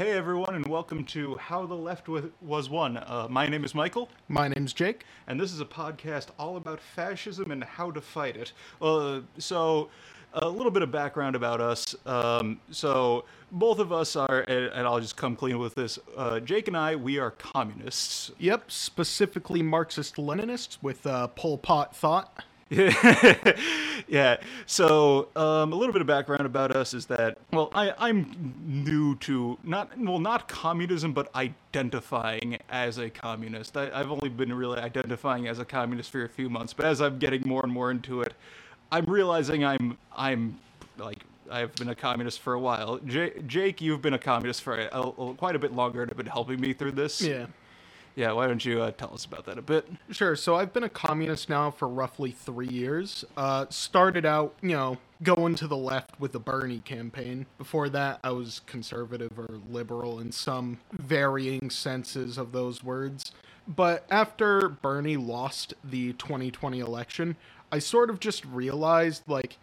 Hey everyone, and welcome to How the Left Was Won. Uh, my name is Michael, My name's Jake. and this is a podcast all about fascism and how to fight it. Uh, so, a little bit of background about us. Um, so, both of us are, and, and I'll just come clean with this. Uh, Jake and I, we are communists. Yep, specifically Marxist Leninists with uh, Pol Pot thought. yeah. So um, a little bit of background about us is that well, I, I'm new to not well not communism, but identifying as a communist. I, I've only been really identifying as a communist for a few months, but as I'm getting more and more into it, I'm realizing I'm I'm like. I've been a communist for a while. J- Jake, you've been a communist for a, a- quite a bit longer and have been helping me through this. Yeah. Yeah, why don't you uh, tell us about that a bit? Sure, so I've been a communist now for roughly three years. Uh, started out, you know, going to the left with the Bernie campaign. Before that, I was conservative or liberal in some varying senses of those words. But after Bernie lost the 2020 election, I sort of just realized, like,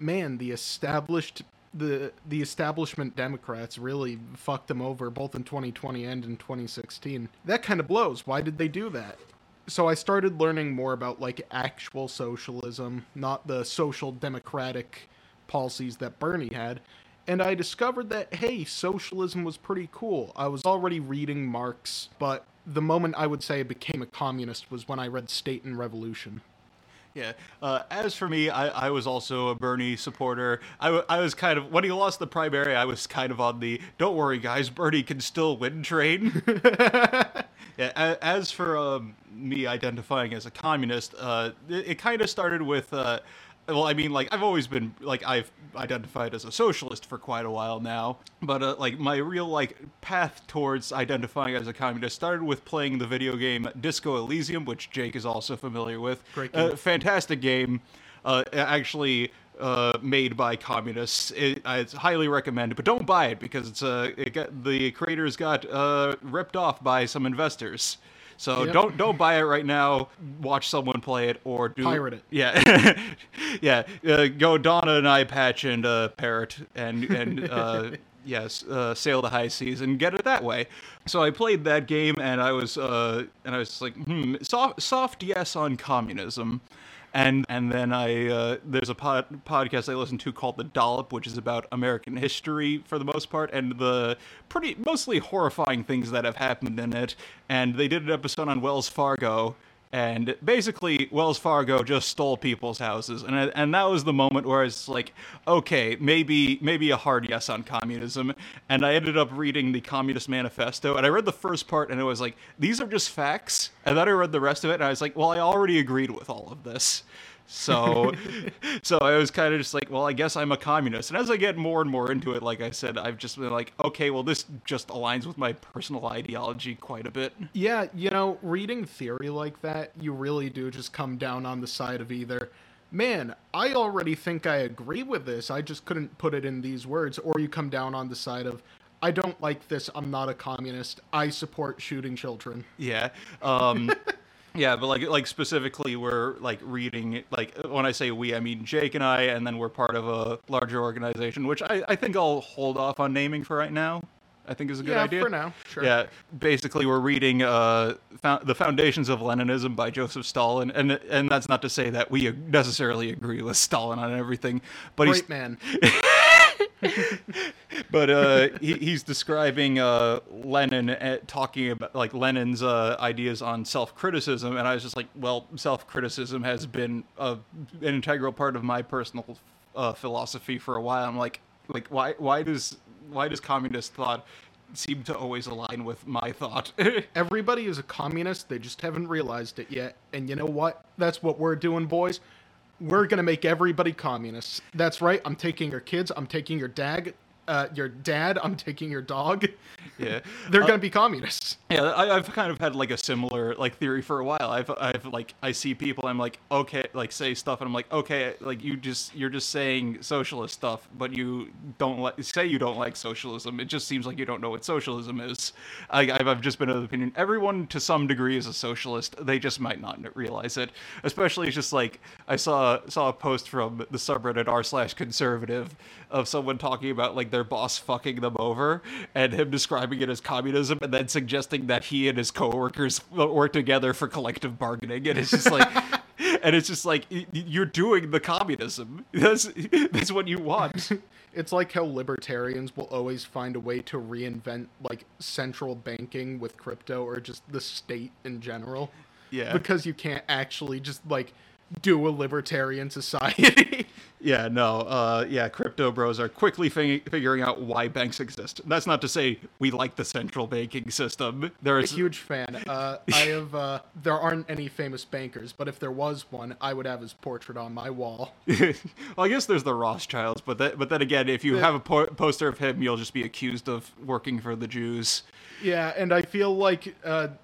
man, the established the the establishment Democrats really fucked them over both in 2020 and in 2016. That kind of blows. Why did they do that? So I started learning more about like actual socialism, not the social democratic policies that Bernie had. And I discovered that hey, socialism was pretty cool. I was already reading Marx, but the moment I would say I became a communist was when I read State and Revolution. Yeah. Uh, as for me, I, I was also a Bernie supporter. I, w- I was kind of when he lost the primary, I was kind of on the "Don't worry, guys, Bernie can still win" train. yeah. As for um, me identifying as a communist, uh, it, it kind of started with. Uh, well, I mean, like I've always been like I've identified as a socialist for quite a while now, but uh, like my real like path towards identifying as a communist started with playing the video game Disco Elysium, which Jake is also familiar with. Great Uh, game. fantastic game. Uh, actually. Uh, made by communists. It, I it's highly recommend, but don't buy it because it's uh, it got the creators got uh, ripped off by some investors. So Yep. don't don't buy it right now. Watch someone play it or do Pirate it. Yeah, yeah. Uh, go don an eye patch and uh, parrot and and uh, yes, uh, sail the high seas and get it that way. So I played that game and I was uh, and I was like, hmm, soft soft yes on communism. And and then I uh, there's a pod, podcast I listen to called The Dollop, which is about American history for the most part, and the pretty mostly horrifying things that have happened in it. And they did an episode on Wells Fargo, and basically Wells Fargo just stole people's houses, and I- and that was the moment where it's like, okay, maybe maybe a hard yes on communism. And I ended up reading the Communist Manifesto, and I read the first part, and it was like, these are just facts. And then I read the rest of it, and I was like, well, I already agreed with all of this. So, so I was kind of just like, well, I guess I'm a communist. And as I get more and more into it, like I said, I've just been like, okay, well, this just aligns with my personal ideology quite a bit. Yeah, you know, reading theory like that, you really do just come down on the side of either, man, I already think I agree with this, I just couldn't put it in these words, or you come down on the side of, I don't like this, I'm not a communist, I support shooting children. Yeah. Um Yeah, but like like specifically we're like reading like when I say we I mean Jake and I and then we're part of a larger organization which I, I think I'll hold off on naming for right now. I think is a good yeah, idea. for now, sure. Yeah, basically we're reading uh, the Foundations of Leninism by Joseph Stalin, and and that's not to say that we necessarily agree with Stalin on everything, but he's Great man. but uh, he, he's describing uh, Lenin uh, talking about like Lenin's uh, ideas on self-criticism, and I was just like, well, self-criticism has been a, an integral part of my personal uh, philosophy for a while. I'm like, like why why does why does communist thought seem to always align with my thought? Everybody is a communist, they just haven't realized it yet. And you know what? That's what we're doing, boys. We're gonna make everybody communists. That's right. I'm taking your kids. I'm taking your dad. Uh, your dad. I'm taking your dog. yeah, They're Uh, gonna be communists. Yeah, I, I've kind of had like a similar like theory for a while. I've I've like I see people, I'm like okay, like say stuff, and I'm like okay, like you just you're just saying socialist stuff, but you don't like say you don't like socialism. It just seems like you don't know what socialism is. I, I've I've just been of the opinion everyone to some degree is a socialist. They just might not realize it. Especially it's just like I saw saw a post from the subreddit r slash conservative of someone talking about like like their boss fucking them over, and him describing it as communism, and then suggesting that he and his coworkers work together for collective bargaining, and it's just like. And it's just like you're doing the communism. That's that's what you want. It's like how libertarians will always find a way to reinvent like central banking with crypto or just the state in general. Yeah. Because you can't actually just like do a libertarian society. Yeah, no, uh, yeah, crypto bros are quickly fig- figuring out why banks exist. That's not to say we like the central banking system. There a huge fan. Uh, I have. Uh, there aren't any famous bankers, but if there was one, I would have his portrait on my wall. well, I guess there's the Rothschilds, but that, but then again, if you have a po- poster of him, you'll just be accused of working for the Jews. Yeah, and I feel like. Uh,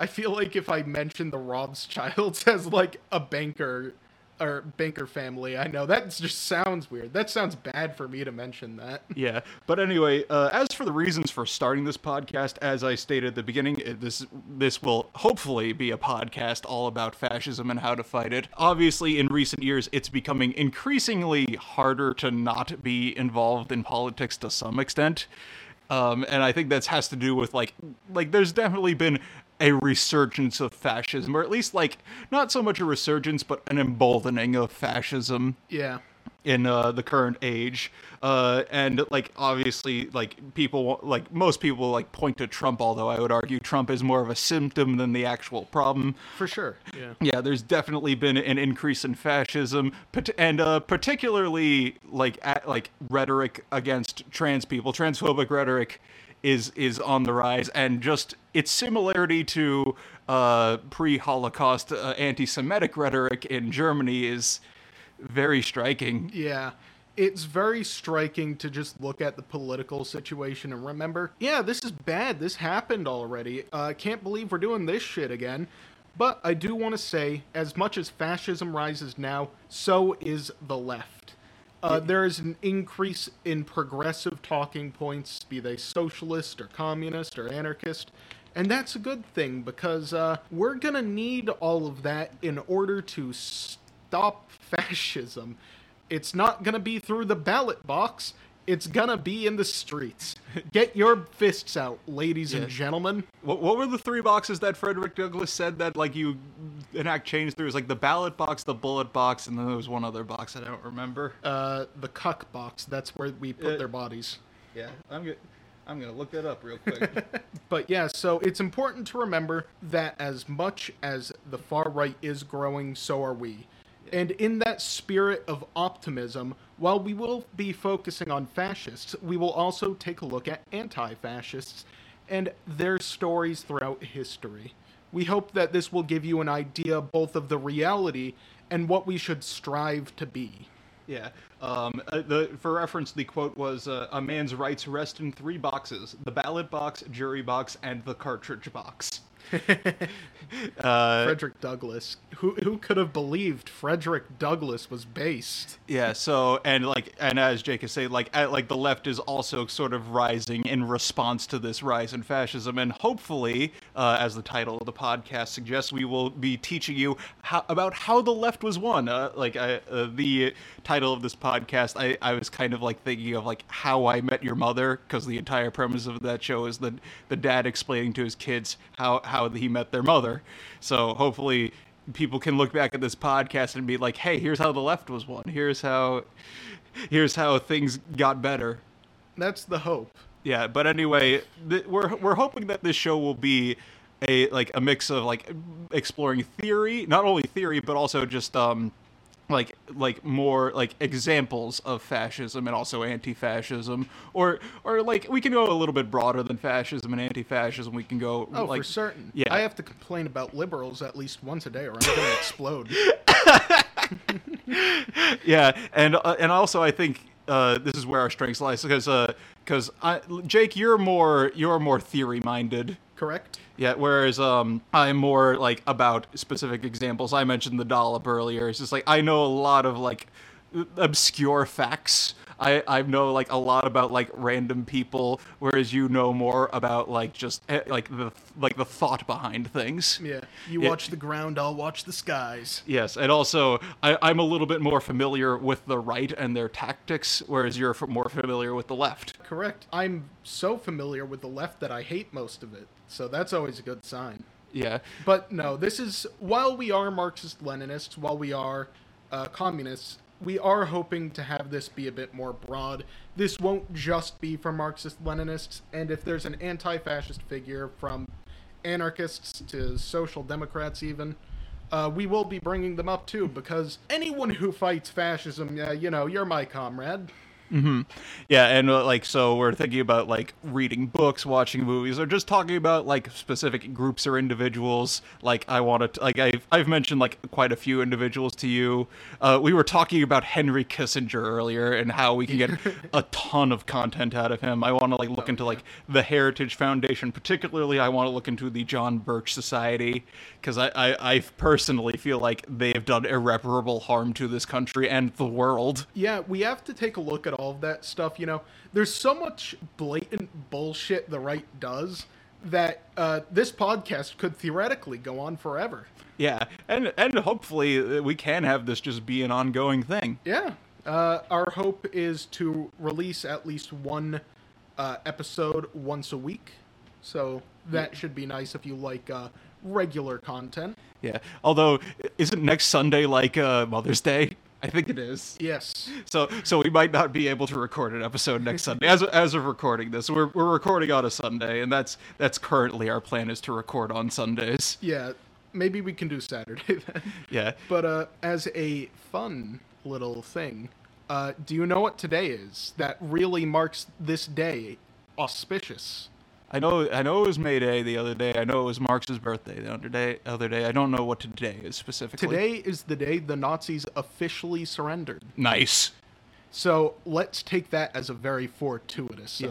I feel like if I mention the Rothschilds as like a banker or banker family, I know that just sounds weird. That sounds bad for me to mention that. Yeah, but anyway, uh, as for the reasons for starting this podcast, as I stated at the beginning, this this will hopefully be a podcast all about fascism and how to fight it. Obviously, in recent years, it's becoming increasingly harder to not be involved in politics to some extent, um, and I think that has to do with like like there's definitely been a resurgence of fascism, or at least like not so much a resurgence, but an emboldening of fascism Yeah. in uh, the current age uh, and like obviously like people like most people like point to trump although i would argue trump is more of a symptom than the actual problem For sure. Yeah. yeah there's definitely been an increase in fascism and uh, particularly like at, like rhetoric against trans people transphobic rhetoric is is on the rise and just its similarity to uh, pre-holocaust uh, anti-semitic rhetoric in germany is very striking Yeah. It's very striking to just look at the political situation and remember, yeah, this is bad. This happened already. Uh, can't believe we're doing this shit again. But I do want to say, as much as fascism rises now, so is the left. Uh, there is an increase in progressive talking points, be they socialist or communist or anarchist. And that's a good thing because uh, we're going to need all of that in order to stop fascism. It's not going to be through the ballot box. It's going to be in the streets. Get your fists out, ladies and gentlemen. What, what were the three boxes that Frederick Douglass said that like you enact change through? It was like the ballot box, the bullet box, and then there was one other box I don't remember. Uh, the cuck box, that's where we put Uh, their bodies. Yeah, I'm gonna I'm gonna look that up real quick. But yeah, so it's important to remember that as much as the far right is growing, so are we. And in that spirit of optimism, while we will be focusing on fascists, we will also take a look at anti fascists and their stories throughout history. We hope that this will give you an idea both of the reality and what we should strive to be. yeah. Um, uh, the for reference, the quote was, uh, "A man's rights rest in three boxes: the ballot box, jury box, and the cartridge box." uh, Frederick Douglass. Who, who could have believed Frederick Douglass was based? Yeah. So and like and as Jake is saying, like at, like the left is also sort of rising in response to this rise in fascism, and hopefully, uh, as the title of the podcast suggests, we will be teaching you how, about how the left was won. Uh, like I, uh, the title of this podcast, I I was kind of like thinking of like how I met your mother because the entire premise of that show is the the dad explaining to his kids how how he met their mother. So hopefully people can look back at this podcast and be like, "Hey, here's how the left was won. Here's how here's how things got better." That's the hope. Yeah, but anyway, th- we're we're hoping that this show will be a like a mix of like exploring theory, not only theory but also just um like like more like examples of fascism and also anti-fascism or or like we can go a little bit broader than fascism and anti-fascism we can go Oh, like for certain. yeah. I have to complain about liberals at least once a day, or I'm going to explode. yeah, and uh, and also I think uh, this is where our strengths lies because because Jake, you're more you're more theory minded. Correct? Yeah, whereas um, I'm more like about specific examples. I mentioned the dollop earlier. It's just like I know a lot of like obscure facts I I know like a lot about like random people, whereas you know more about like just eh, like the like the thought behind things. Yeah, you Yeah. watch the ground, I'll watch the skies. Yes, and also I, I'm a little bit more familiar with the right and their tactics, whereas you're f- more familiar with the left. Correct. I'm so familiar with the left that I hate most of it, so that's always a good sign. Yeah, But no, this is while we are Marxist Leninists, while we are uh, communists, we are hoping to have this be a bit more broad. This won't just be for Marxist Leninists, and if there's an anti fascist figure from anarchists to social democrats, even. Uh, we will be bringing them up too, because anyone who fights fascism, yeah, you know, you're my comrade. Yeah, and uh, like so we're thinking about like reading books, watching movies, or just talking about like specific groups or individuals. Like I want to like I've I've mentioned like quite a few individuals to you. Uh, we were talking about Henry Kissinger earlier and how we can get a ton of content out of him. I want to like look into like the Heritage Foundation, particularly. I want to look into the John Birch Society because I, I I personally feel like they have done irreparable harm to this country and the world. Yeah, we have to take a look at all of that stuff. You know, there's so much blatant bullshit the right does that uh, this podcast could theoretically go on forever. Yeah, and and hopefully uh, we can have this just be an ongoing thing. Yeah. Uh, our hope is to release at least one uh, episode once a week. So that should be nice if you like uh, regular content. Yeah. Although, isn't next Sunday like uh, Mother's Day? I think it is. Yes. So so we might not be able to record an episode next Sunday. As as of recording this, we're we're recording on a Sunday, and that's that's currently our plan is to record on Sundays. Yeah. Maybe we can do Saturday then. Yeah. But uh, as a fun little thing, uh, do you know what today is that really marks this day auspicious? I know I know it was May Day the other day. I know it was Marx's birthday the other day. Other day. I don't know what today is specifically. Today is the day the Nazis officially surrendered. Nice. So let's take that as a very fortuitous sign.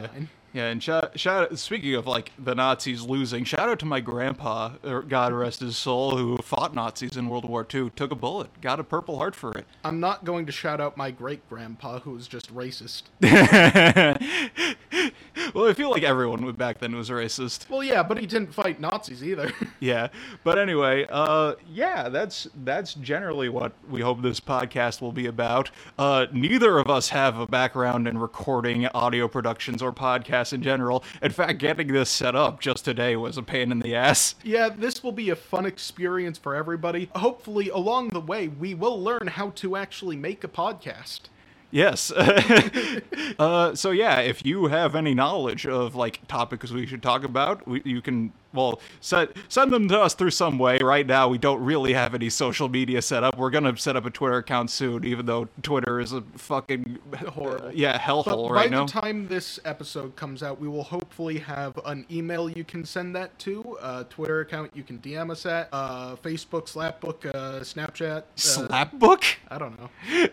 Yeah, Yeah, and shout, shout speaking of like the Nazis losing, shout out to my grandpa, er, God rest his soul, who fought Nazis in World War II, took a bullet, got a Purple Heart for it. I'm not going to shout out my great grandpa who was just racist. well, I feel like everyone back then was racist. well, yeah, but he didn't fight Nazis either. Yeah, but anyway, uh, yeah, that's that's generally what we hope this podcast will be about. Uh, neither of us have a background in recording audio productions or podcasts in general. In fact, getting this set up just today was a pain in the ass. yeah, this will be a fun experience for everybody. Hopefully, along the way, we will learn how to actually make a podcast. Yes. uh, so yeah, if you have any knowledge of like topics we should talk about, we, you can well send send them to us through some way. Right now, we don't really have any social media set up. We're gonna set up a Twitter account soon, even though Twitter is a fucking Horrible. yeah hellhole But hellhole by right the time this episode comes out, we will hopefully have an email you can send that to, a Twitter account you can DM us at, uh, Facebook, Slapbook, uh, Snapchat. Uh, Slapbook? I don't know.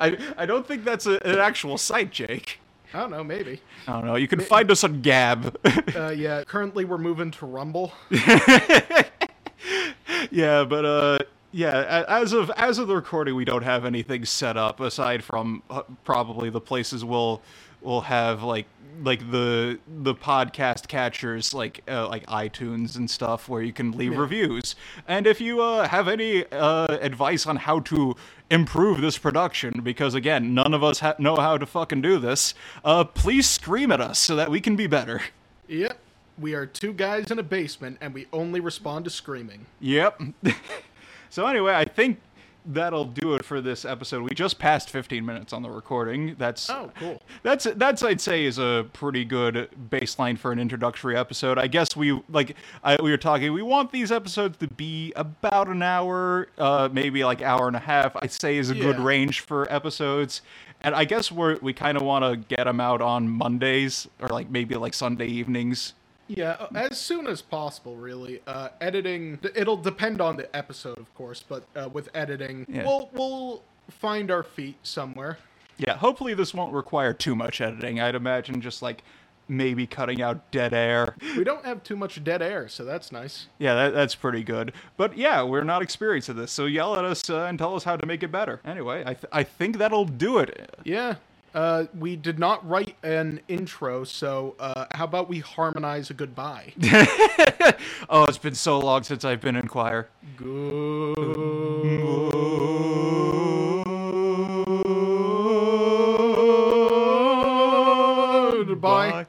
I I don't think that's a, an actual site, Jake. I don't know, maybe. I don't know. You can find us on Gab. Uh, yeah, currently we're moving to Rumble. yeah, but uh, yeah. As of as of the recording, we don't have anything set up aside from uh, probably the places we'll we'll have like like the the podcast catchers like uh, like iTunes and stuff where you can leave Yeah. reviews. And if you uh, have any uh, advice on how to improve this production, because again, none of us ha- know how to fucking do this, uh, please scream at us so that we can be better. Yep. We are two guys in a basement and we only respond to screaming. Yep. so anyway, I think that'll do it for this episode. We just passed 15 minutes on the recording. That's Oh, cool. that's that's I'd say is a pretty good baseline for an introductory episode. I guess we like I, we were talking. We want these episodes to be about an hour, uh, maybe like hour and a half. I'd say is a good range for episodes. And I guess we're we kind of want to get them out on Mondays or like maybe like Sunday evenings. Yeah, uh, as soon as possible, really. Uh, editing, it'll depend on the episode, of course, but uh, with editing, Yeah. we'll, we'll find our feet somewhere. Yeah, hopefully this won't require too much editing. I'd imagine just like maybe cutting out dead air. We don't have too much dead air, so that's nice. Yeah, that, that's pretty good. But yeah, we're not experienced at this, so yell at us uh, and tell us how to make it better. Anyway, I, th- I think that'll do it. Yeah. Uh, we did not write an intro, so uh, how about we harmonize a goodbye? oh, it's been so long since I've been in choir. Good.